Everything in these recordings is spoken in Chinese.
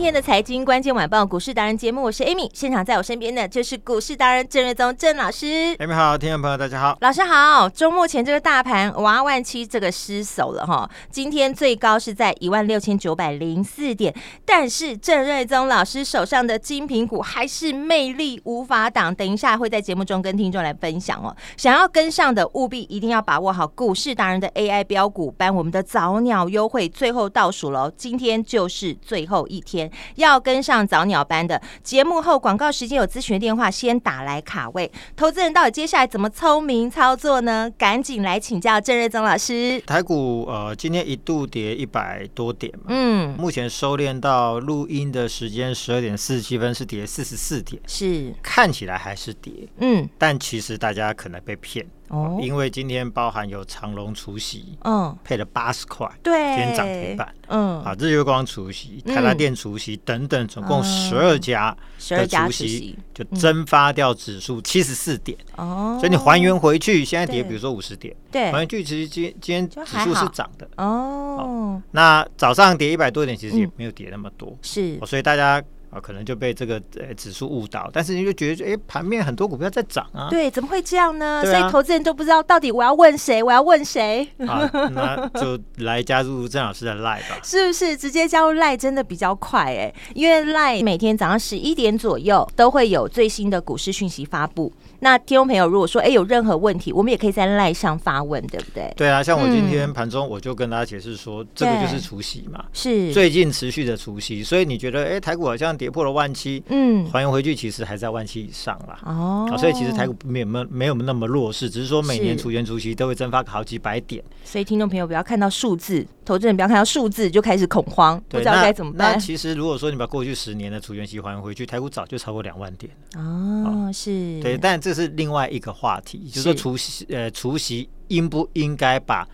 天的财经关键晚报股市达人节目，我是 Amy，现场在我身边的就是股市达人郑瑞宗郑老师。Amy 好，听众朋友大家好，老师好。周末前这个大盘哇万七这个失守了哈，今天最高是在一万六千九百零四点，但是郑瑞宗老师手上的精品股还是魅力无法挡。等一下会在节目中跟听众来分享哦。想要跟上的务必一定要把握好股市达人的 AI 标股班，我们的早鸟优惠最后倒数了，今天就是最后一天要跟上早鸟班的节目后广告时间有咨询电话先打来卡位，投资人到底接下来怎么聪明操作呢？赶紧来请教郑瑞宗老师。台股呃今天一度跌一百多点嘛，嗯，目前收敛到录音的时间十二点四十七分是跌四十四点，是看起来还是跌，嗯，但其实大家可能被骗。哦，因为今天包含有长隆除夕，嗯，配了八十块，对，今天涨停板，嗯，啊，日月光除夕、台达电除夕等等，总共十二家的除夕，就蒸发掉指数七十四点，哦，所以你还原回去，现在跌，比如说五十点，对，还原去其实今今天指数是涨的，哦，那早上跌一百多点，其实也没有跌那么多，是，所以大家。啊，可能就被这个呃指数误导，但是你就觉得，哎，盘面很多股票在涨啊。对，怎么会这样呢？啊、所以投资人都不知道到底我要问谁，我要问谁。好，那就来加入郑老师的 Line 吧。是不是直接加入 Line 真的比较快？哎，因为 Line 每天早上十一点左右都会有最新的股市讯息发布。那听众朋友如果说，哎，有任何问题，我们也可以在 Line 上发问，对不对？对啊，像我今天盘中我就跟大家解释说，嗯、这个就是除夕嘛，是最近持续的除夕，所以你觉得，哎，台股好像跌破了万七，嗯，还原回去其实还在万七以上啦。哦，所以其实台股没有没没有那么弱势，只是说每年除权除息都会蒸发好几百点。所以听众朋友不要看到数字，投资人不要看到数字就开始恐慌，不知道该怎么办。那其实如果说你把过去十年的除权息还原回去，台股早就超过两万点哦，是对，但这是另外一个话题，就是说除息呃除息应不应该把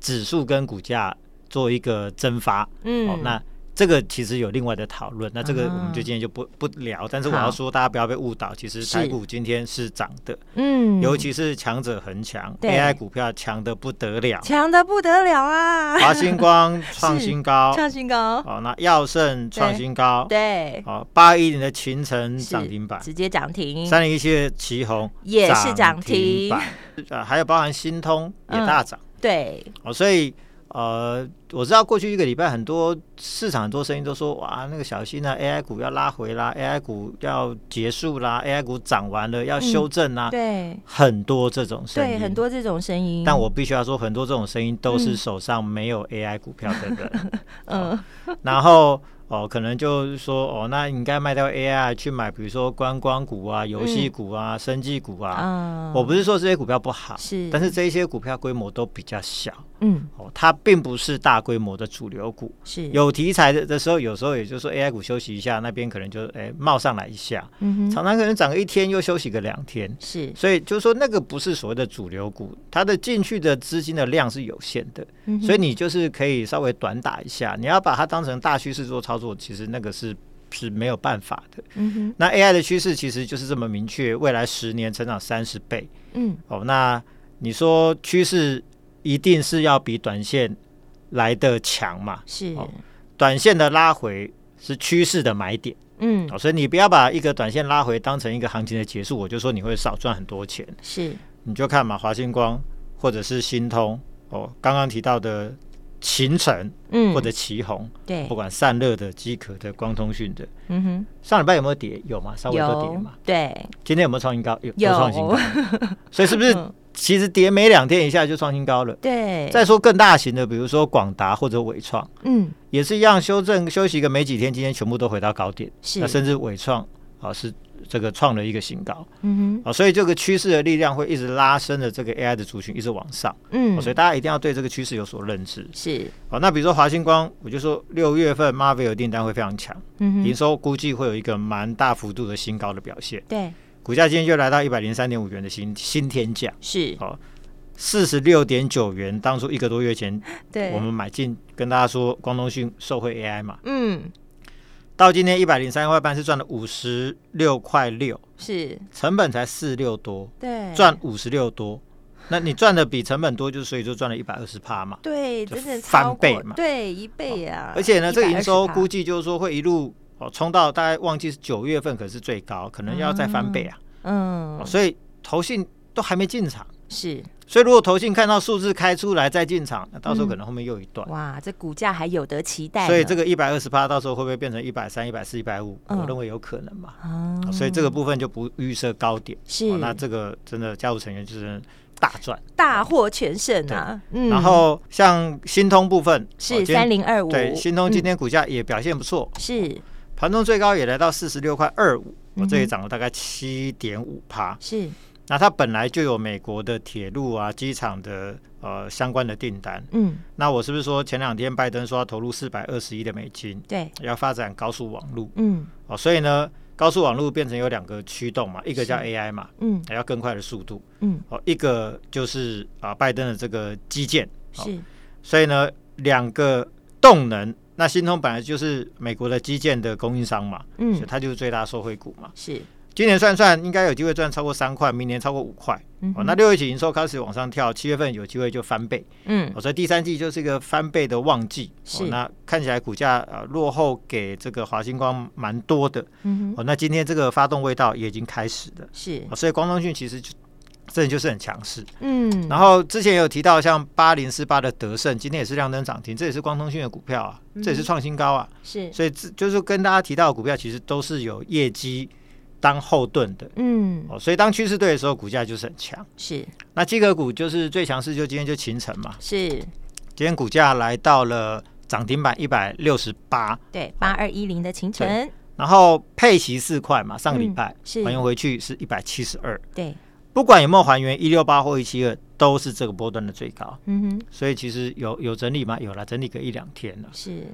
指数跟股价做一个蒸发？嗯，哦，那。这个其实有另外的讨论，那这个我们就今天就不不聊。但是我要说，大家不要被误导，其实台股今天是涨的，嗯，尤其是强者恒强，AI 股票强的不得了，强的不得了啊！华星光创新高，创新高。好，那耀盛创新高，对，好，八一零的勤诚涨停板，直接涨停。三零一七的旗红也是涨停。板，啊，还有包含新通也大涨，对，哦，所以。呃，我知道过去一个礼拜，很多市场很多声音都说，哇，那个小心啊，AI 股要拉回啦，AI 股要结束啦，AI 股涨完了要修正啦，对，很多这种声音，对，很多这种声音。但我必须要说，很多这种声音都是手上没有 AI 股票的人，嗯，然后。哦，可能就是说，哦，那你应该卖掉 AI 去买，比如说观光股啊、游戏股啊、嗯、生技股啊。嗯、我不是说这些股票不好，是，但是这些股票规模都比较小。嗯，哦，它并不是大规模的主流股。是，有题材的的时候，有时候也就是说 AI 股休息一下，那边可能就哎冒上来一下。嗯哼，常常可能涨个一天又休息个两天。是，所以就是说那个不是所谓的主流股，它的进去的资金的量是有限的。嗯，所以你就是可以稍微短打一下，你要把它当成大趋势做操作。其实那个是是没有办法的。嗯哼，那 AI 的趋势其实就是这么明确，未来十年成长三十倍。嗯，哦，那你说趋势一定是要比短线来的强嘛？是，哦，短线的拉回是趋势的买点。嗯，哦，所以你不要把一个短线拉回当成一个行情的结束，我就说你会少赚很多钱。是，你就看嘛，华星光或者是新通哦，刚刚提到的。秦晨，嗯，或者奇鋐，对，不管散热的、机壳的、光通讯的，嗯哼，上礼拜有没有跌？有吗？稍微都跌嘛。对，今天有没有创新高？有，有创新高。所以是不是其实跌没两天一下就创新高了？对。再说更大型的，比如说广达或者纬创，嗯，也是一样修正休息个没几天，今天全部都回到高点。是，那甚至纬创啊是这个创了一个新高，嗯哼，啊，所以这个趋势的力量会一直拉升的这个 AI 的族群一直往上，嗯，所以大家一定要对这个趋势有所认知。是，好，那比如说华星光，我就说六月份 Marvell 订单会非常强，嗯哼，营收估计会有一个蛮大幅度的新高的表现，对，股价今天就来到一百零三点五元的新新天价，是，好，四十六点九元，当初一个多月前，对，我们买进，跟大家说光通讯受惠 AI 嘛，嗯。到今天一百零三块半，是赚了五十六块六，是。成本才四六多，对，赚五十六多，那你赚的比成本多，就所以就赚了一百二十趴嘛，对，真的翻倍嘛，对，一倍啊，而且呢，这个营收估计就是说会一路哦冲到大概忘记是九月份，可是最高，可能要再翻倍啊，嗯，哦、所以投信都还没进场。是，所以如果投信看到数字开出来再进场，那到时候可能后面又一段。嗯、哇，这股价还有得期待。所以这个一百二十八到时候会不会变成一百三、一百四、一百五？我认为有可能嘛。哦、所以这个部分就不预设高点。是、哦，那这个真的家族成员就是大赚，大获全胜啊。嗯。然后像新通部分是三零二五，对，新通今天股价也表现不错，是盘中最高也来到四十六块二五，我这里涨了大概七点五趴。是。那它本来就有美国的铁路啊、机场的呃相关的订单，嗯，那我是不是说前两天拜登说要投入四百二十亿的美金，对，要发展高速网络，嗯，哦，所以呢，高速网络变成有两个驱动嘛，一个叫 AI 嘛，嗯，还要更快的速度，嗯，哦，一个就是啊、呃、拜登的这个基建，是，哦、所以呢两个动能，那新通本来就是美国的基建的供应商嘛，嗯，所以它就是最大受惠股嘛，是。今年算算应该有机会赚超过三块，明年超过五块。嗯、哦，那六月起营收开始往上跳，七月份有机会就翻倍。嗯，哦，所以第三季就是一个翻倍的旺季。是，哦、那看起来股价呃落后给这个华星光蛮多的。嗯哦，那今天这个发动味道也已经开始了。是，哦、所以光通讯其实就真的就是很强势。嗯，然后之前也有提到像八零四八的德胜，今天也是亮灯涨停，这也是光通讯的股票啊，这也是创新高啊。是、嗯，所以就是跟大家提到的股票，其实都是有业绩。当后盾的，嗯，哦，所以当趋势对的时候，股价就是很强。是，那机壳股就是最强势，就今天就秦城嘛。是，今天股价来到了涨停板一百六十八，对，八二一零的秦城。然后配息四块嘛，上个礼拜、嗯、是还原回去是一百七十二。对，不管有没有还原，一六八或一七二都是这个波段的最高。嗯哼，所以其实有有整理吗？有了，整理个一两天了。是，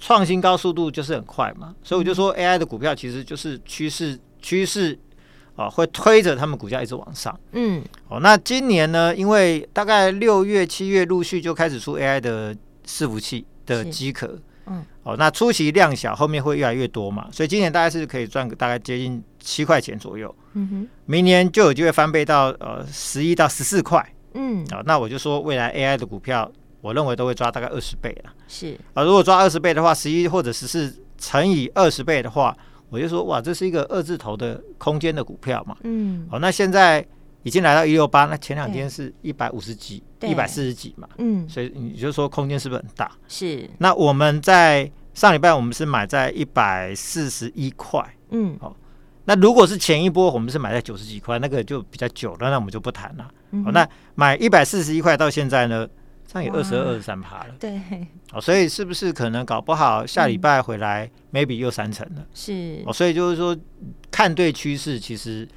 创新高速度就是很快嘛，所以我就说 AI 的股票其实就是趋势。趋势啊，会推着他们股价一直往上。嗯，哦，那今年呢？因为大概六月、七月陆续就开始出 AI 的伺服器的机壳。嗯，哦，那初期量小，后面会越来越多嘛。所以今年大概是可以赚个大概接近七块钱左右。嗯哼，明年就有机会翻倍到呃十一到十四块。嗯，啊，那我就说未来 AI 的股票，我认为都会抓大概二十倍了。是啊，如果抓二十倍的话，十一或者十四乘以二十倍的话。我就说哇，这是一个二字头的空间的股票嘛。嗯。好，那现在已经来到一六八，那前两天是一百五十几、一百四十几嘛。嗯。所以你就说空间是不是很大？是。那我们在上礼拜我们是买在一百四十一块。嗯。好，那如果是前一波我们是买在九十几块，那个就比较久了，那我们就不谈了。嗯。好，那买一百四十一块到现在呢？这样也二十二、二十三趴了，对，哦，所以是不是可能搞不好下礼拜回来、嗯、，maybe 又三成了？是，哦，所以就是说，看对趋势，其实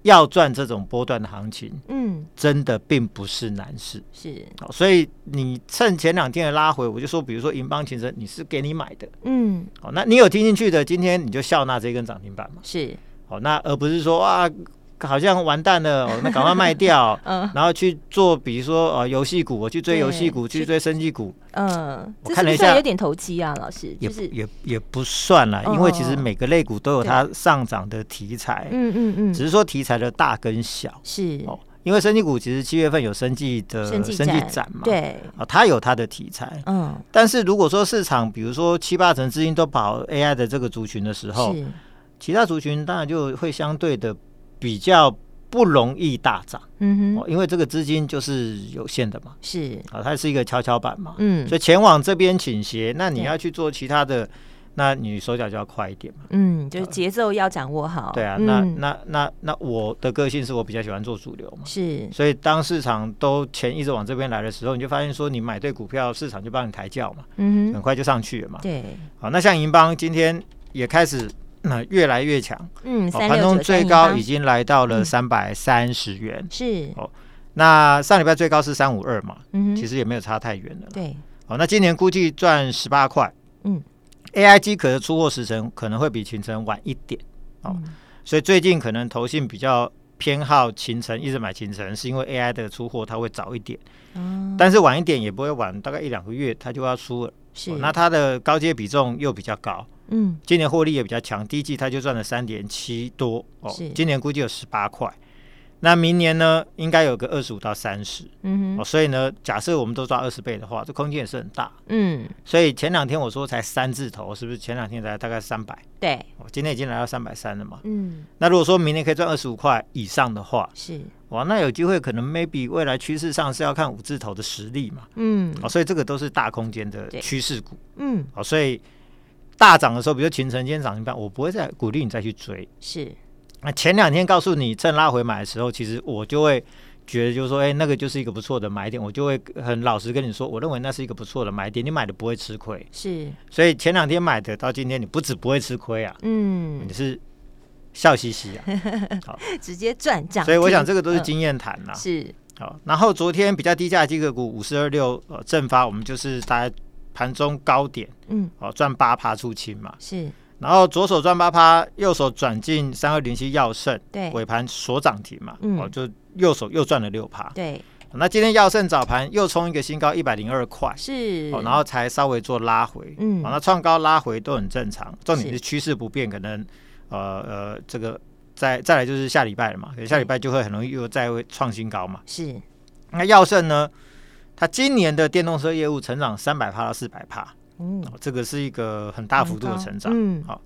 要赚这种波段的行情，嗯，真的并不是难事。是，哦，所以你趁前两天的拉回，我就说，比如说银邦、前身，你是给你买的，嗯，哦，那你有听进去的，今天你就笑纳这根涨停板嘛？是，哦，那而不是说啊。好像完蛋了，哦、那赶快卖掉，嗯，然后去做，比如说呃游戏股，我去追游戏股，去追生技股，嗯，我看了一下，有点投机啊，老师，也、就是也也不算了，因为其实每个类股都有它上涨的题材，嗯嗯嗯，只是说题材的大跟小。是。哦，因为生技股其实七月份有生技的生技展嘛，对，啊，它有它的题材，嗯，但是如果说市场比如说七八成资金都跑 AI 的这个族群的时候，其他族群当然就会相对的。比较不容易大涨，嗯哼，因为这个资金就是有限的嘛，是。啊，它是一个跷跷板嘛，嗯，所以前往这边倾斜，那你要去做其他的，那你手脚就要快一点嘛，嗯，就是节奏要掌握好，对啊，那那那那我的个性是我比较喜欢做主流嘛，是，所以当市场都钱一直往这边来的时候，你就发现说你买对股票，市场就帮你抬轿嘛，嗯哼，很快就上去了嘛，对，好，那像银邦今天也开始。那越来越强，嗯，盘中最高已经来到了三百三十元，是。哦。那上礼拜最高是三五二嘛，嗯，其实也没有差太远的，对。哦，那今年估计赚十八块，嗯，AI 机壳的出货时程可能会比秦晨晚一点，哦，所以最近可能投信比较偏好秦晨，一直买秦晨，是因为 AI 的出货它会早一点，嗯，但是晚一点也不会晚，大概一两个月它就要出了，是。那它的高阶比重又比较高，嗯，今年获利也比较强，第一季它就赚了三点七多，哦，今年估计有十八块。那明年呢，应该有个二十五到三十，嗯哼，哦，所以呢，假设我们都抓二十倍的话，这空间也是很大，嗯，所以前两天我说才三字头，是不是？前两天才大概三百，对，哦，今天已经来到三百三了嘛，嗯，那如果说明年可以赚二十五块以上的话，是，哇，那有机会可能 maybe 未来趋势上是要看五字头的实力嘛，嗯，哦，所以这个都是大空间的趋势股，嗯，哦，所以大涨的时候，比如群诚今天涨一半，我不会再鼓励你再去追，是。那前两天告诉你趁拉回买的时候，其实我就会觉得，就是说，哎，那个就是一个不错的买点，我就会很老实跟你说，我认为那是一个不错的买点，你买的不会吃亏。是，所以前两天买的到今天，你不止不会吃亏啊，嗯，你是笑嘻嘻啊，好，直接赚涨。所以我想这个都是经验谈啦。是，好，然后昨天比较低价的机个股五四二六呃正发，我们就是大概盘中高点，嗯，哦赚八趴出清嘛，是。然后左手赚八趴，右手转进三二零七耀盛，对，尾盘所涨停嘛，嗯、哦，就右手又赚了六趴，对。那今天耀盛早盘又冲一个新高一百零二块，是，哦，然后才稍微做拉回，嗯，哦、那创高拉回都很正常，重点是。趋势不变，可能，呃呃，这个再再来就是下礼拜了嘛，下礼拜就会很容易又再会创新高嘛，是。那耀盛呢，它今年的电动车业务成长三百帕到四百帕。嗯、哦，这个是一个很大幅度的成长。嗯，好，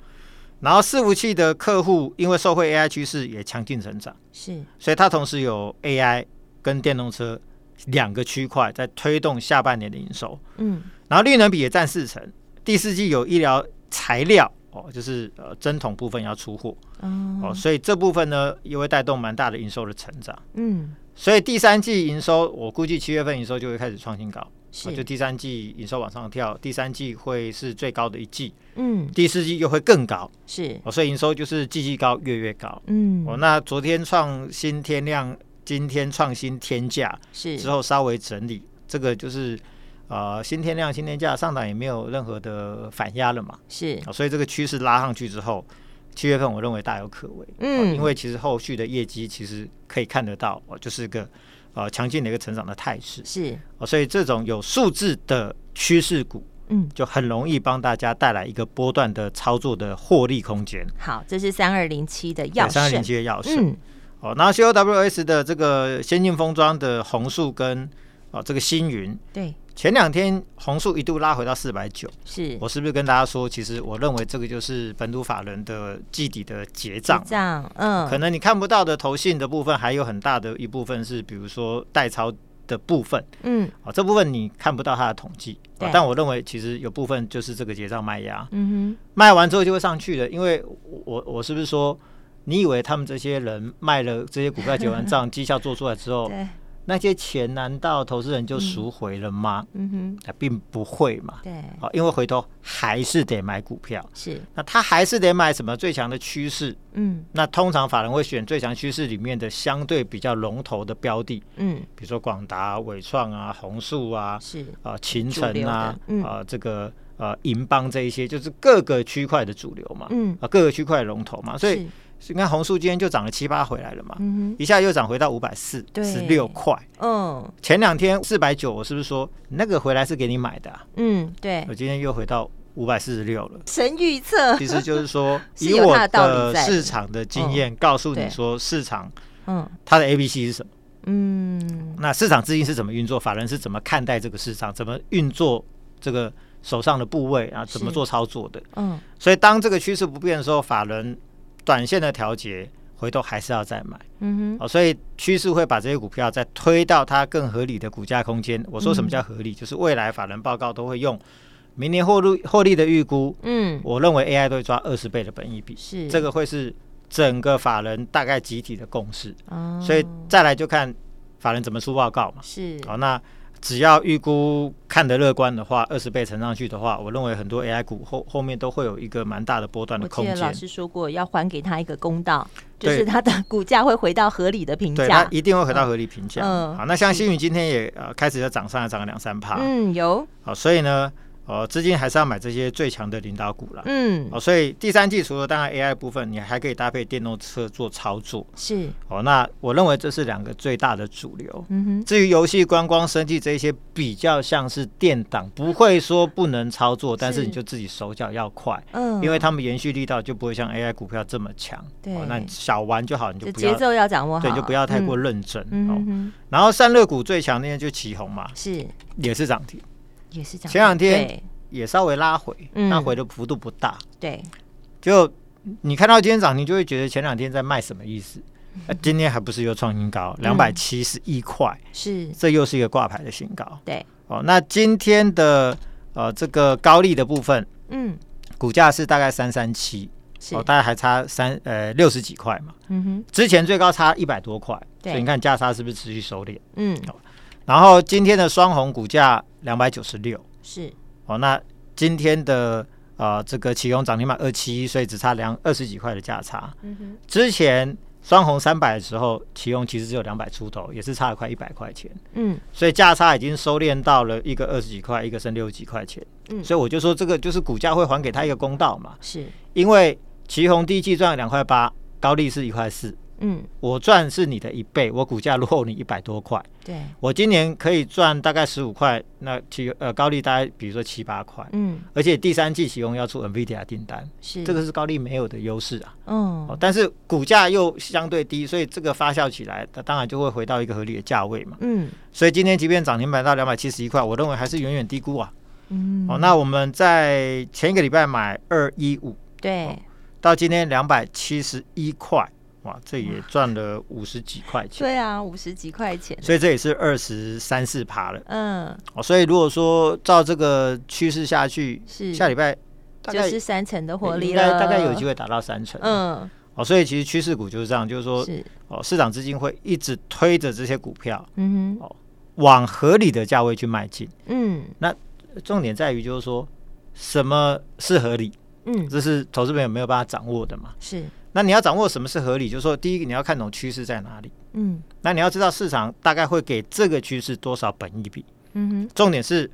然后伺服器的客户因为受惠 AI 趋势也强劲成长，是，所以它同时有 AI 跟电动车两个区块在推动下半年的营收。嗯，然后绿能比也占四成，第四季有医疗材料哦，就是呃针筒部分要出货。哦，哦，所以这部分呢也会带动蛮大的营收的成长。嗯，所以第三季营收我估计七月份营收就会开始创新高。是，就第三季营收往上跳，第三季会是最高的一季，嗯，第四季又会更高，是，哦，所以营收就是季季高，月月高，嗯，哦，那昨天创新天量，今天创新天价，是。之后稍微整理，这个就是呃新天量、新天价上档也没有任何的反压了嘛，是，哦，所以这个趋势拉上去之后，七月份我认为大有可为，嗯，哦，因为其实后续的业绩其实可以看得到，哦，就是个。呃，强劲的一个成长的态势。是。哦，所以这种有数字的趋势股，嗯，就很容易帮大家带来一个波段的操作的获利空间。好，这是三二零七的钥匙，三二零七的钥匙，嗯，哦，然后 COWS 的这个先进封装的红树跟哦这个星云，对。前两天红树一度拉回到四百九，是。我是不是跟大家说，其实我认为这个就是本土法人的季底的结账，嗯，可能你看不到的投信的部分，还有很大的一部分是，比如说代操的部分，嗯，啊，这部分你看不到它的统计，但我认为其实有部分就是这个结账卖压，嗯哼，卖完之后就会上去的，因为我我是不是说，你以为他们这些人卖了这些股票结完账，绩效做出来之后，对。那些钱难道投资人就赎回了吗？嗯哼，啊，并不会嘛。对，好，因为回头还是得买股票。是，那他还是得买什么最强的趋势？嗯，那通常法人会选最强趋势里面的相对比较龙头的标的。嗯，比如说广达、伟创啊、弘塑啊，是啊，秦城啊，啊，这个呃银邦这一些，就是各个区块的主流嘛。嗯，啊，各个区块的龙头嘛，所以。你看红树今天就涨了七八回来了嘛，嗯、一下又涨回到五百四十六块。嗯，前两天四百九，我是不是说那个回来是给你买的、啊？嗯，对。我今天又回到五百四十六了。神预测，其实就是说，以我的市场的经验告诉你说，市场，嗯，它的 A B C 是什么？嗯，那市场资金是怎么运作？法人是怎么看待这个市场？怎么运作这个手上的部位啊？怎么做操作的？嗯，所以当这个趋势不变的时候，法人。短线的调节，回头还是要再买，嗯哼，哦，所以趋势会把这些股票再推到它更合理的股价空间。我说什么叫合理？嗯、就是未来法人报告都会用明年获利获利的预估，嗯，我认为 AI 都会抓二十倍的本益比，是。这个会是整个法人大概集体的共识，哦，所以再来就看法人怎么出报告嘛，是，好，那只要预估看得乐观的话，二十倍乘上去的话，我认为很多 AI 股后后面都会有一个蛮大的波段的空间。老师说过，要还给他一个公道，就是他的股价会回到合理的评价，对，它一定会回到合理评价。嗯，好，那像星宇今天也呃开始要涨上来，涨了两三趴。嗯，有。好，所以呢。哦，资金还是要买这些最强的领导股了。嗯，哦，所以第三季除了当然 AI 部分，你还可以搭配电动车做操作。是。哦，那我认为这是两个最大的主流。嗯哼。至于游戏、观光、生技这些比较像是电档，不会说不能操作，但是你就自己手脚要快。嗯。因为他们延续力道就不会像 AI 股票这么强。对。哦，那小玩就好，你就不要节奏要掌握好。对，就不要太过认真。嗯哼。然后散热股最强那天就旗红嘛。是。也是涨停。也是涨停。前两天。也稍微拉回，拉回的幅度不大。嗯、对，就你看到今天涨停，就会觉得前两天在卖什么意思？今天还不是又创新高，两百七十一块，是，这又是一个挂牌的新高。对，哦，那今天的呃这个高利的部分，嗯，股价是大概三三七，哦，大概还差三呃六十几块嘛。嗯哼，之前最高差一百多块，对，所以你看价差是不是持续收敛？嗯，然后今天的双红股价两百九十六，是。哦，那今天的呃这个启鋐涨停板二七一，所以只差两二十几块的价差。嗯哼。之前双红三百的时候，启鋐其实只有两百出头，也是差了快一百块钱。嗯。所以价差已经收敛到了一个二十几块，一个剩六十几块钱。嗯。所以我就说这个就是股价会还给他一个公道嘛。是。因为启鋐第一季赚了两块八，高利是一块四。嗯，我赚是你的一倍，我股价落后你一百多块。对，我今年可以赚大概十五块，那其呃高利大概比如说七八块。嗯，而且第三季启用要出 NVIDIA 订单，是这个是高利没有的优势啊。嗯、哦，但是股价又相对低，所以这个发酵起来，它当然就会回到一个合理的价位嘛。嗯，所以今天即便涨停板到两百七十一块，我认为还是远远低估啊。嗯，哦，那我们在前一个礼拜买二一五，对、哦，到今天两百七十一块。哇，这也赚了五十几块钱。对啊，五十几块钱，所以这也是二十三四趴了。嗯，哦，所以如果说照这个趋势下去，是下礼拜就是三成的活力了，大概有机会达到三成。嗯，哦，所以其实趋势股就是这样，就是说，是哦，市场资金会一直推着这些股票，嗯哼，哦，往合理的价位去迈进。嗯，那重点在于就是说，什么是合理？嗯，这是投资朋友没有办法掌握的嘛。是。那你要掌握什么是合理，就是说，第一个你要看懂趋势在哪里，嗯，那你要知道市场大概会给这个趋势多少本益比，嗯哼，重点是，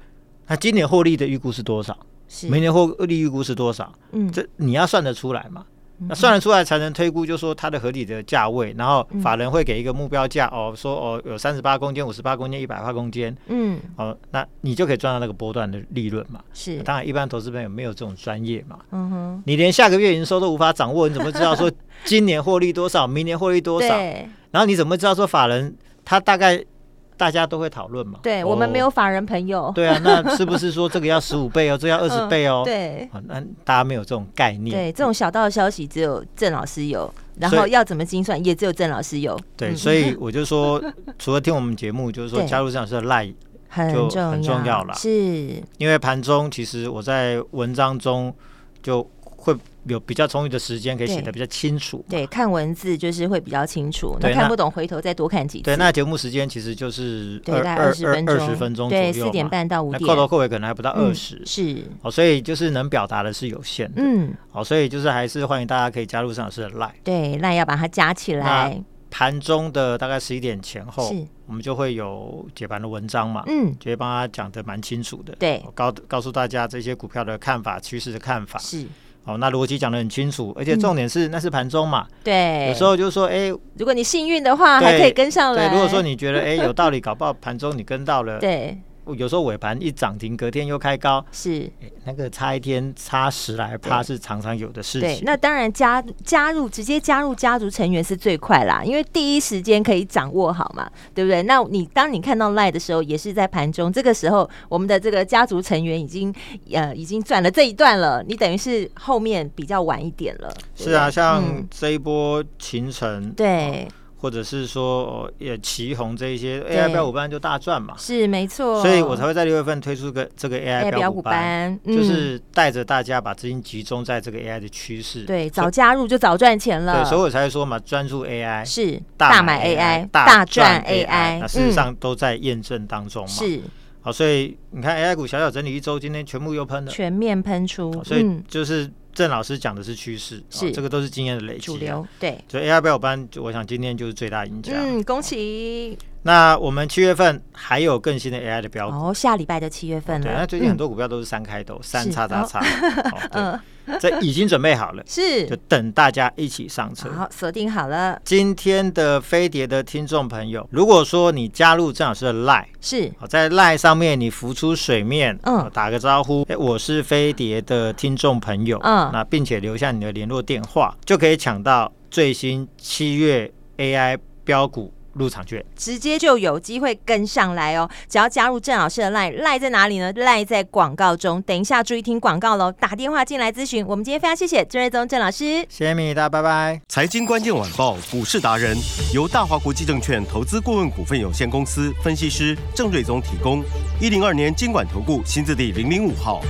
那今年获利的预估是多少，是，明年获利预估是多少，嗯，这你要算得出来嘛。那算得出来才能推估，就说它的合理的价位，然后法人会给一个目标价哦，说哦有三十八公斤、五十八公斤、一百八公斤，嗯，哦，那你就可以赚到那个波段的利润嘛。是，当然一般投资朋友没有这种专业嘛，嗯哼，你连下个月营收都无法掌握，你怎么知道说今年获利多少，明年获利多少？然后你怎么知道说法人他大概？大家都会讨论嘛？对、哦、我们没有法人朋友。对啊，那是不是说这个要十五倍哦，这个要二十倍哦？嗯、对、哦，那大家没有这种概念。对，这种小道的消息只有郑老师有，然后要怎么精算也只有郑老师有。对，嗯、所以我就说，除了听我们节目，就是说加入郑老师的 Line 就很重要了。是，因为盘中其实我在文章中就会。有比较充裕的时间，可以写的比较清楚。对，看文字就是会比较清楚。那看不懂，回头再多看几次。对，那节目时间其实就是二二十分钟，二十分钟左右。对，四点半到五点。扣头扣尾可能还不到二十。是。哦，所以就是能表达的是有限的。嗯。好，所以就是还是欢迎大家可以加入上老师的 Line。对，Line 要把它加起来。盘中的大概十一点前后，我们就会有解盘的文章嘛。嗯。就会帮他讲的蛮清楚的。对。告告诉大家这些股票的看法、趋势的看法。是。哦，那逻辑讲得很清楚，而且重点是那是盘中嘛，对，有时候就是说，哎，如果你幸运的话，还可以跟上来。对，如果说你觉得哎有道理，搞不好盘中你跟到了，对。有时候尾盘一涨停，隔天又开高，是那个差一天差十来趴是常常有的事情。对，那当然加加入直接加入家族成员是最快啦，因为第一时间可以掌握好嘛，对不对？那你当你看到 LINE 的时候，也是在盘中，这个时候我们的这个家族成员已经呃已经赚了这一段了，你等于是后面比较晚一点了。是啊，像这一波勤诚对。或者是说哦，也奇红这一些 AI 标股班就大赚嘛，是没错，所以我才会在六月份推出个这个 AI 标股班，就是带着大家把资金集中在这个 AI 的趋势，对，早加入就早赚钱了，对，所以我才会说嘛，专注 AI 是大买 AI 大赚 AI，那事实上都在验证当中嘛，是。好，所以你看 AI 股小小整理一周，今天全部又喷了，全面喷出，所以就是。郑老师讲的是趋势，是、哦、这个都是经验的累积、啊，主流对。所以 AI 标班，我想今天就是最大赢家。嗯，恭喜。那我们七月份还有更新的 AI 的标股哦，下礼拜的七月份了。对，那最近很多股票都是三开头，嗯、三叉叉叉。嗯。这已经准备好了，是就等大家一起上车。好，锁定好了。今天的飞碟的听众朋友，如果说你加入郑老师的 Line，是在 Line 上面你浮出水面，嗯，打个招呼，哎，我是飞碟的听众朋友，嗯，那并且留下你的联络电话，就可以抢到最新七月 AI 标股。入场券直接就有机会跟上来哦！只要加入郑老师的 line，line 在哪里呢？line 在广告中，等一下注意听广告喽！打电话进来咨询。我们今天非常谢谢郑瑞宗郑老师，谢谢米大，拜拜。财经关键晚报股市达人由大华国际证券投资顾问股份有限公司分析师郑瑞宗提供。一零二年经管投顾新字第零零五号。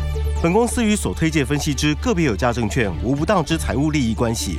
本公司与所推介分析之个别有价证券无不当之财务利益关系。